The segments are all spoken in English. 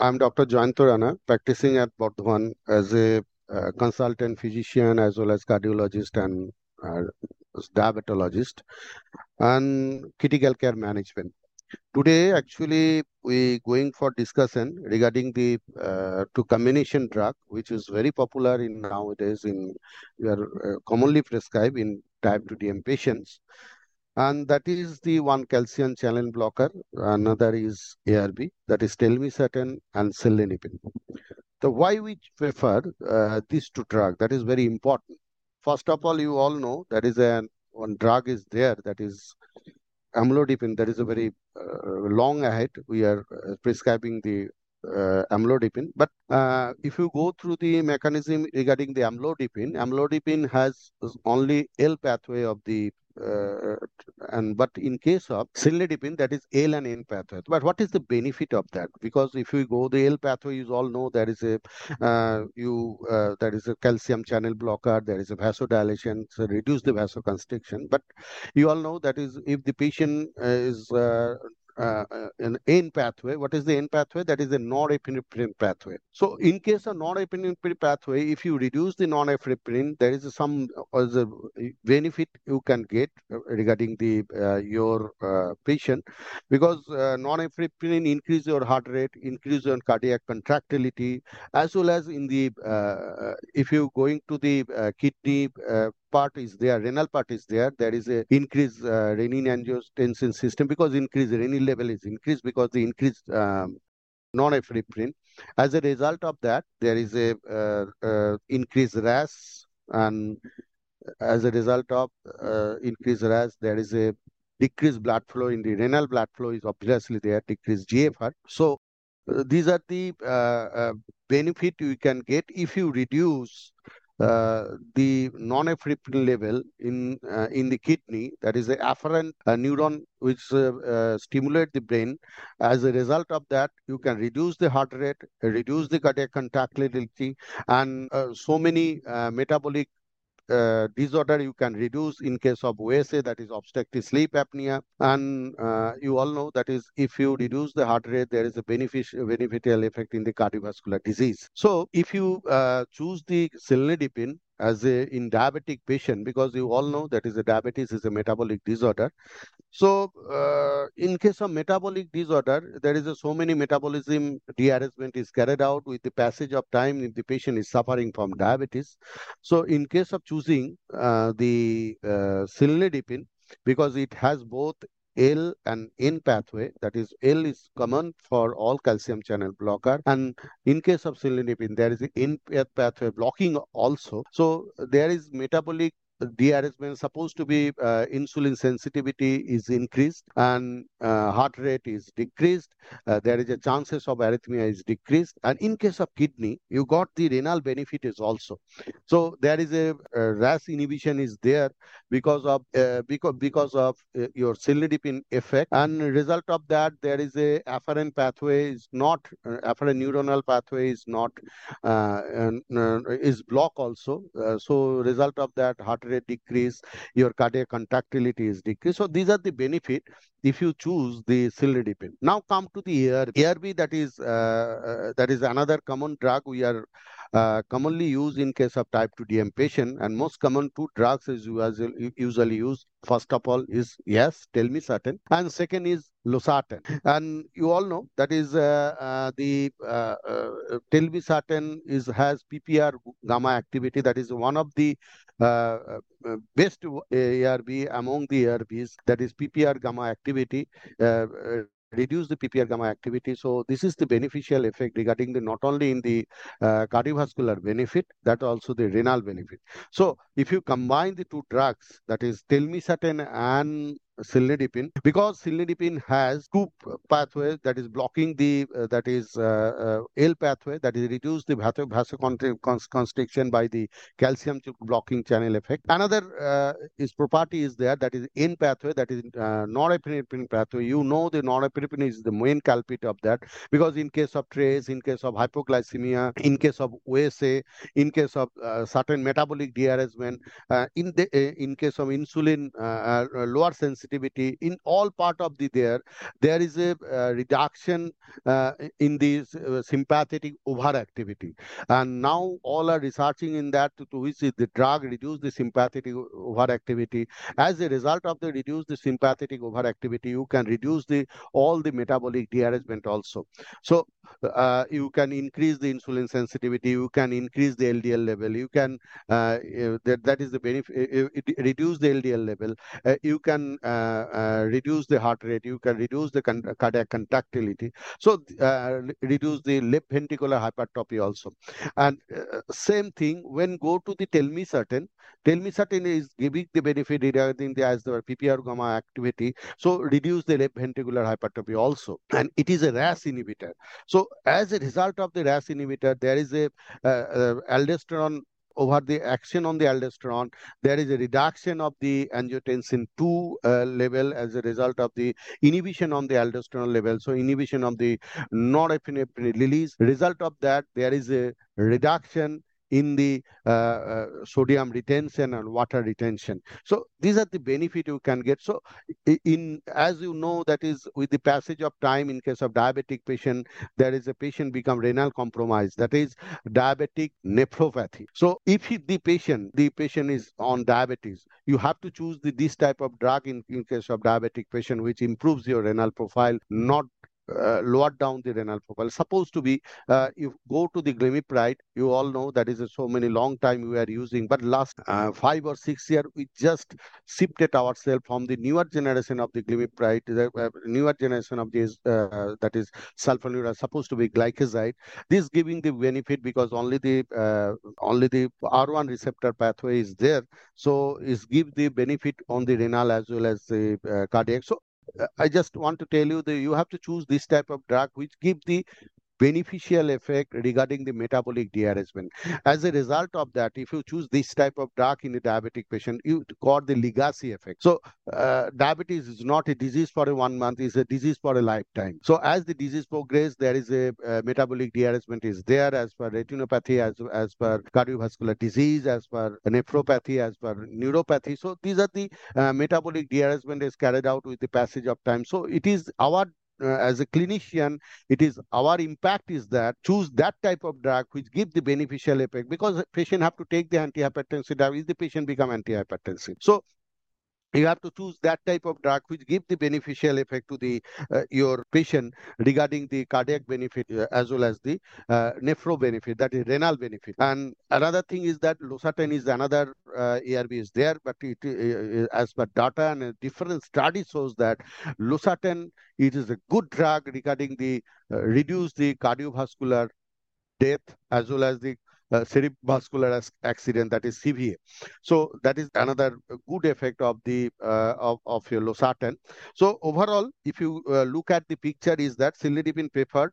I'm Dr. Jayanta Rana, practicing at Bardhaman as a uh, consultant physician as well as cardiologist and uh, diabetologist and critical care management. Today, actually, we going for discussion regarding the uh, to combination drug, which is very popular in nowadays in we are uh, commonly prescribed in type 2 DM patients and that is the one calcium channel blocker. Another is ARB, that is telmisartan and cilnidipine. So why we prefer uh, these two drugs? That is very important. First of all, you all know that is a one drug is there that is amlodipine. That is a very uh, long ahead. We are uh, prescribing the uh, amlodipine. But uh, if you go through the mechanism regarding the amlodipine, amlodipine has only L pathway of the and but in case of cilnidipine, that is L and N pathway. But what is the benefit of that? Because if you go the L pathway, you all know there is a uh, you uh, there is a calcium channel blocker, there is a vasodilation, so reduce the vasoconstriction. But you all know that is if the patient is uh, uh, uh, an N pathway. What is the N pathway? That is the norepinephrine pathway. So in case of norepinephrine pathway, if you reduce the norepinephrine, there is some uh, benefit you can get uh, regarding the uh, your uh, patient because uh, norepinephrine increase your heart rate, increase your cardiac contractility, as well as in the if you going to the kidney part is there, renal part is there, there is a increased uh, renin-angiotensin system because increased renin level is increased because the increased um, norepinephrine. As a result of that, there is a uh, uh, increased RAS and as a result of uh, increased RAS, there is a decreased blood flow in the renal blood flow is obviously there, decreased GFR. So uh, these are the uh, uh, benefit you can get if you reduce the norepinephrine level in uh, in the kidney that is the afferent uh, neuron which uh, stimulate the brain. As a result of that you can reduce the heart rate reduce the cardiac contractility and so many metabolic uh, disorder you can reduce in case of OSA, that is obstructive sleep apnea. And uh, you all know that is if you reduce the heart rate, there is a beneficial, beneficial effect in the cardiovascular disease. So if you uh, choose the cilnidipine, as a in diabetic patient because you all know that is a diabetes is a metabolic disorder. So uh, in case of metabolic disorder there is a so many metabolism rearrangement is carried out with the passage of time if the patient is suffering from diabetes. So in case of choosing uh, the uh, cilnidipine because it has both L and N pathway. That is, L is common for all calcium channel blocker. And in case of cilnidipine, there is N pathway blocking also. So there is metabolic rearrangement supposed to be uh, insulin sensitivity is increased and uh, heart rate is decreased uh, there is a chances of arrhythmia is decreased. And in case of kidney you got the renal benefit is also. So there is a, ras inhibition is there because of uh, because because of uh, your cilnidipine effect. And result of that there is a afferent pathway is not uh, afferent neuronal pathway is not is block also. So result of that heart rate decrease, your cardiac contractility is decreased. So these are the benefit if you choose the cilnidipine. Now come to the ARB. ARB that is uh, uh, that is another common drug we are uh, commonly used in case of type 2 DM patient and most common two drugs is usually used. First of all is yes, telmisartan and second is losartan. And you all know that is uh, uh, the uh, uh, telmisartan is has PPR gamma activity that is one of the uh, uh, best ARB among the ARBs that is PPR gamma activity reduce the PPR gamma activity. So this is the beneficial effect regarding the not only in the uh, cardiovascular benefit, that also the renal benefit. So if you combine the two drugs, that is telmisartan and cilnidipine because cilnidipine has two pathways that is blocking the uh, that is uh, uh, L pathway that is reduce the vasoconstriction by the calcium blocking channel effect. Another uh, is property is there that is N pathway that is uh, norepinephrine pathway. You know the norepinephrine is the main culprit of that because in case of trace, in case of hypoglycemia, in case of OSA, in case of certain metabolic dearrangement, in the in case of insulin lower sensitivity sensitivity in all part of the there there is a uh, reduction uh, in the uh, sympathetic overactivity. And now all are researching in that to, to which the drug reduce the sympathetic overactivity. As a result of the reduce the sympathetic overactivity you can reduce the all the metabolic dearrangement also. So uh, you can increase the insulin sensitivity you can increase the ldl level you can uh, that, that is the benefit it, it reduce the ldl level you can uh, uh, reduce the heart rate you can reduce the con cardiac contractility so uh, reduce the left ventricular hypertrophy also. And same thing when go to the telmisartan telmisartan is giving the benefit regarding the as the ppr gamma activity so reduce the left ventricular hypertrophy also. And it is a ras inhibitor. So as a result of the ras inhibitor there is a uh, uh, aldosterone over the action on the aldosterone, there is a reduction of the angiotensin 2 uh, level as a result of the inhibition on the aldosterone level. So inhibition of the norepinephrine release. Result of that, there is a reduction in the uh, uh, sodium retention and water retention. So these are the benefit you can get. So in as you know, that is with the passage of time in case of diabetic patient, there is a patient become renal compromise. That is diabetic nephropathy. So if the patient, the patient is on diabetes, you have to choose the, this type of drug in, in case of diabetic patient, which improves your renal profile, not uh, lower down the renal profile. Supposed to be, uh, you go to the glimepiride, you all know that is so many long time we are using, but last uh, five or six year, we just shifted ourselves from the newer generation of the glimepiride the uh, newer generation of this, uh, that is sulfonylurea, supposed to be gliclazide. This giving the benefit because only the uh, only the R1 receptor pathway is there, so is give the benefit on the renal as well as the cardiac. So I just want to tell you that you have to choose this type of drug which give the beneficial effect regarding the metabolic dearrangement. As a result of that, if you choose this type of drug in a diabetic patient, you got the legacy effect. So uh, diabetes is not a disease for a one month, it's a disease for a lifetime. So as the disease progresses, there is a uh, metabolic dearrangement is there as per retinopathy, as, as per cardiovascular disease, as per nephropathy, as per neuropathy. So these are the uh, metabolic dearrangement is carried out with the passage of time. So it is our uh, as a clinician, it is our impact is that choose that type of drug which give the beneficial effect because patient have to take the antihypertensive drug. Is the patient become antihypertensive? So you have to choose that type of drug which give the beneficial effect to the uh, your patient regarding the cardiac benefit uh, as well as the uh, nephro benefit that is renal benefit. And another thing is that losartan is another uh, arb is there but it uh, as per data and different study shows that losartan it is a good drug regarding the uh, reduce the cardiovascular death as well as the uh, cerebrovascular accident, that is CVA. So that is another good effect of the uh, of, of your losartan. So overall, if you uh, look at the picture, is that cilnidipine preferred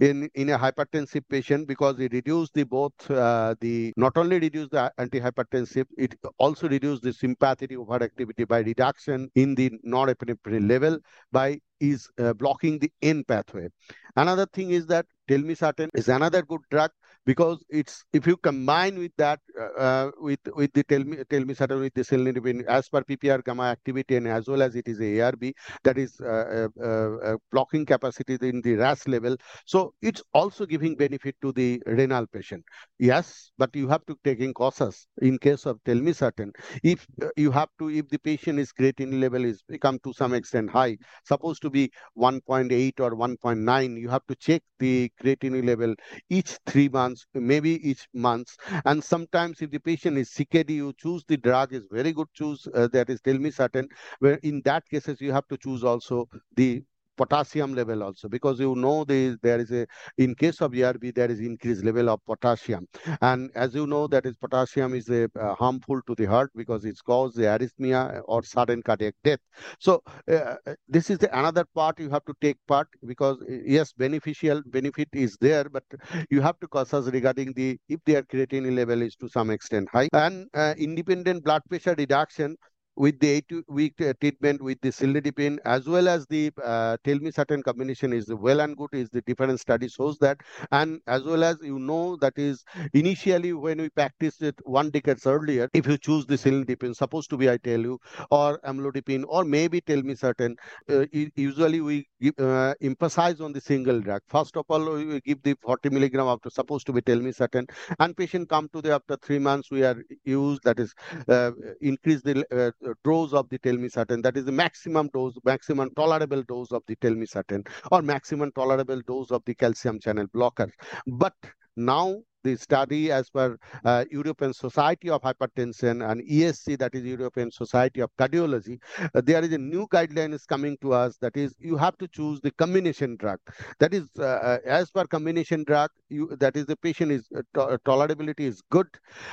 in in a hypertensive patient because it reduce the both uh, the not only reduce the antihypertensive, it also reduce the sympathetic overactivity by reduction in the norepinephrine level by is uh, blocking the N pathway. Another thing is that telmisartan is another good drug because it's if you combine with that uh, uh with with the tell me telmisartan with the cilnidipine as per PPR gamma activity and as well as it is ARB that is uh, uh, uh, blocking capacity in the RAS level. So it's also giving benefit to the renal patient. Yes, but you have to take in cautious in case of tell me telmisartan. If uh, you have to, if the patient is creatinine level is become to some extent high, supposed to be 1.8 or 1.9, you have to check the creatinine level each three months months, maybe each month. And sometimes if the patient is CKD, you choose the drug is very good choose uh, that is telmisartan. Where in that cases you have to choose also the potassium level also because you know the, there is a in case of ARB there is increased level of potassium. And as you know that is potassium is a uh, harmful to the heart because it's caused the arrhythmia or sudden cardiac death. So uh, this is the another part you have to take part because yes beneficial benefit is there but you have to cautious regarding the if their creatinine level is to some extent high. And uh, independent blood pressure reduction with the eight-week treatment with the cilnidipine as well as the uh, telmisartan combination is well and good is the different study shows that. And as well as you know that is initially when we practiced it one decades earlier if you choose the cilnidipine supposed to be I tell you or amlodipine or maybe telmisartan uh, usually we give, uh, emphasize on the single drug. First of all we give the 40 milligram after supposed to be telmisartan and patient come to the after three months we are used that is uh, increase the uh, dose of the telmisartan that is the maximum dose maximum tolerable dose of the telmisartan or maximum tolerable dose of the calcium channel blocker. But now the study as per uh, European Society of Hypertension and ESC, that is European Society of Cardiology, uh, there is a new guideline is coming to us that is you have to choose the combination drug. That is uh, uh as per combination drug, you, that is the patient is uh, to uh, tolerability is good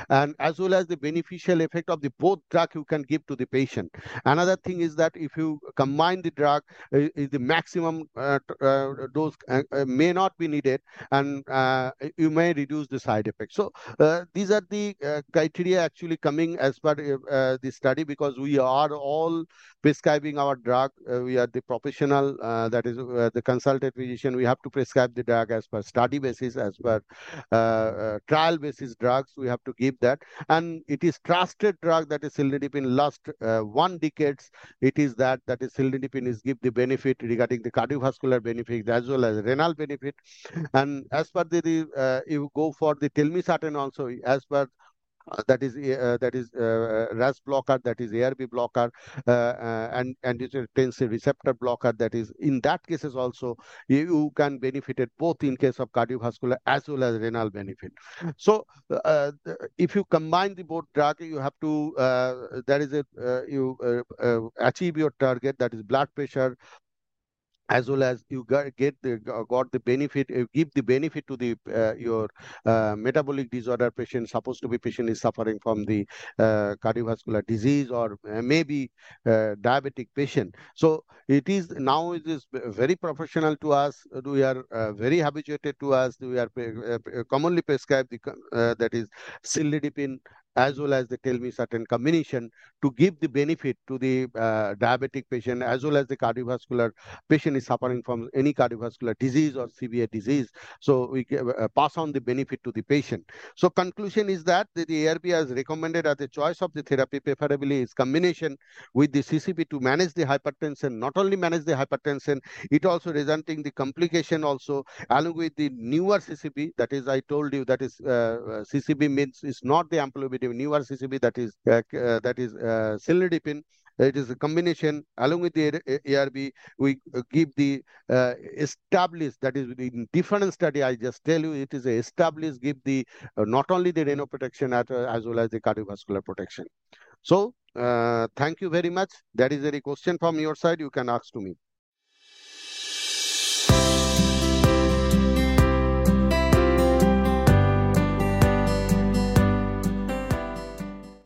and as well as the beneficial effect of the both drug you can give to the patient. Another thing is that if you combine the drug, is the maximum dose may not be needed and you may reduce the side effects. So uh, these are the uh, criteria actually coming as per uh, the study because we are all prescribing our drug. Uh, we are the professional, uh, that is uh, the consultant physician. We have to prescribe the drug as per study basis, as per trial basis drugs. We have to give that. And it is trusted drug that is cilnidipine last one decades. It is that that is cilnidipine is give the benefit regarding the cardiovascular benefit as well as renal benefit. And as per the, the you go for the telmisartan also as per uh, that is uh, that is uh, RAS blocker, that is ARB blocker, uh, uh, and angiotensin receptor blocker. That is in that cases also you can benefit it both in case of cardiovascular as well as renal benefit. So uh, if you combine the both drug, you have to that is a you achieve your target that is blood pressure as well as you got, get the got the benefit uh, give the benefit to the uh, your uh, metabolic disorder patient supposed to be patient is suffering from the uh, cardiovascular disease or uh, maybe uh, diabetic patient. So it is now it is very professional to us. We are very habituated to us. We are commonly prescribed the, that is cilnidipine as well as they telmisartan combination to give the benefit to the uh, diabetic patient as well as the cardiovascular patient is suffering from any cardiovascular disease or severe disease. So we uh, pass on the benefit to the patient. So conclusion is that the, the ARB has recommended as a choice of the therapy preferably is combination with the CCB to manage the hypertension, not only manage the hypertension, it also resulting the complication also along with the newer CCB that is I told you that is uh, uh CCB means is not the newer CCB that is uh, uh, that is uh, cilnidipine. It is a combination along with the ARB. We give the uh, established that is in different study. I just tell you it is a established give the uh, not only the renal protection at, uh, as well as the cardiovascular protection. So thank you very much. That is any question from your side you can ask to me.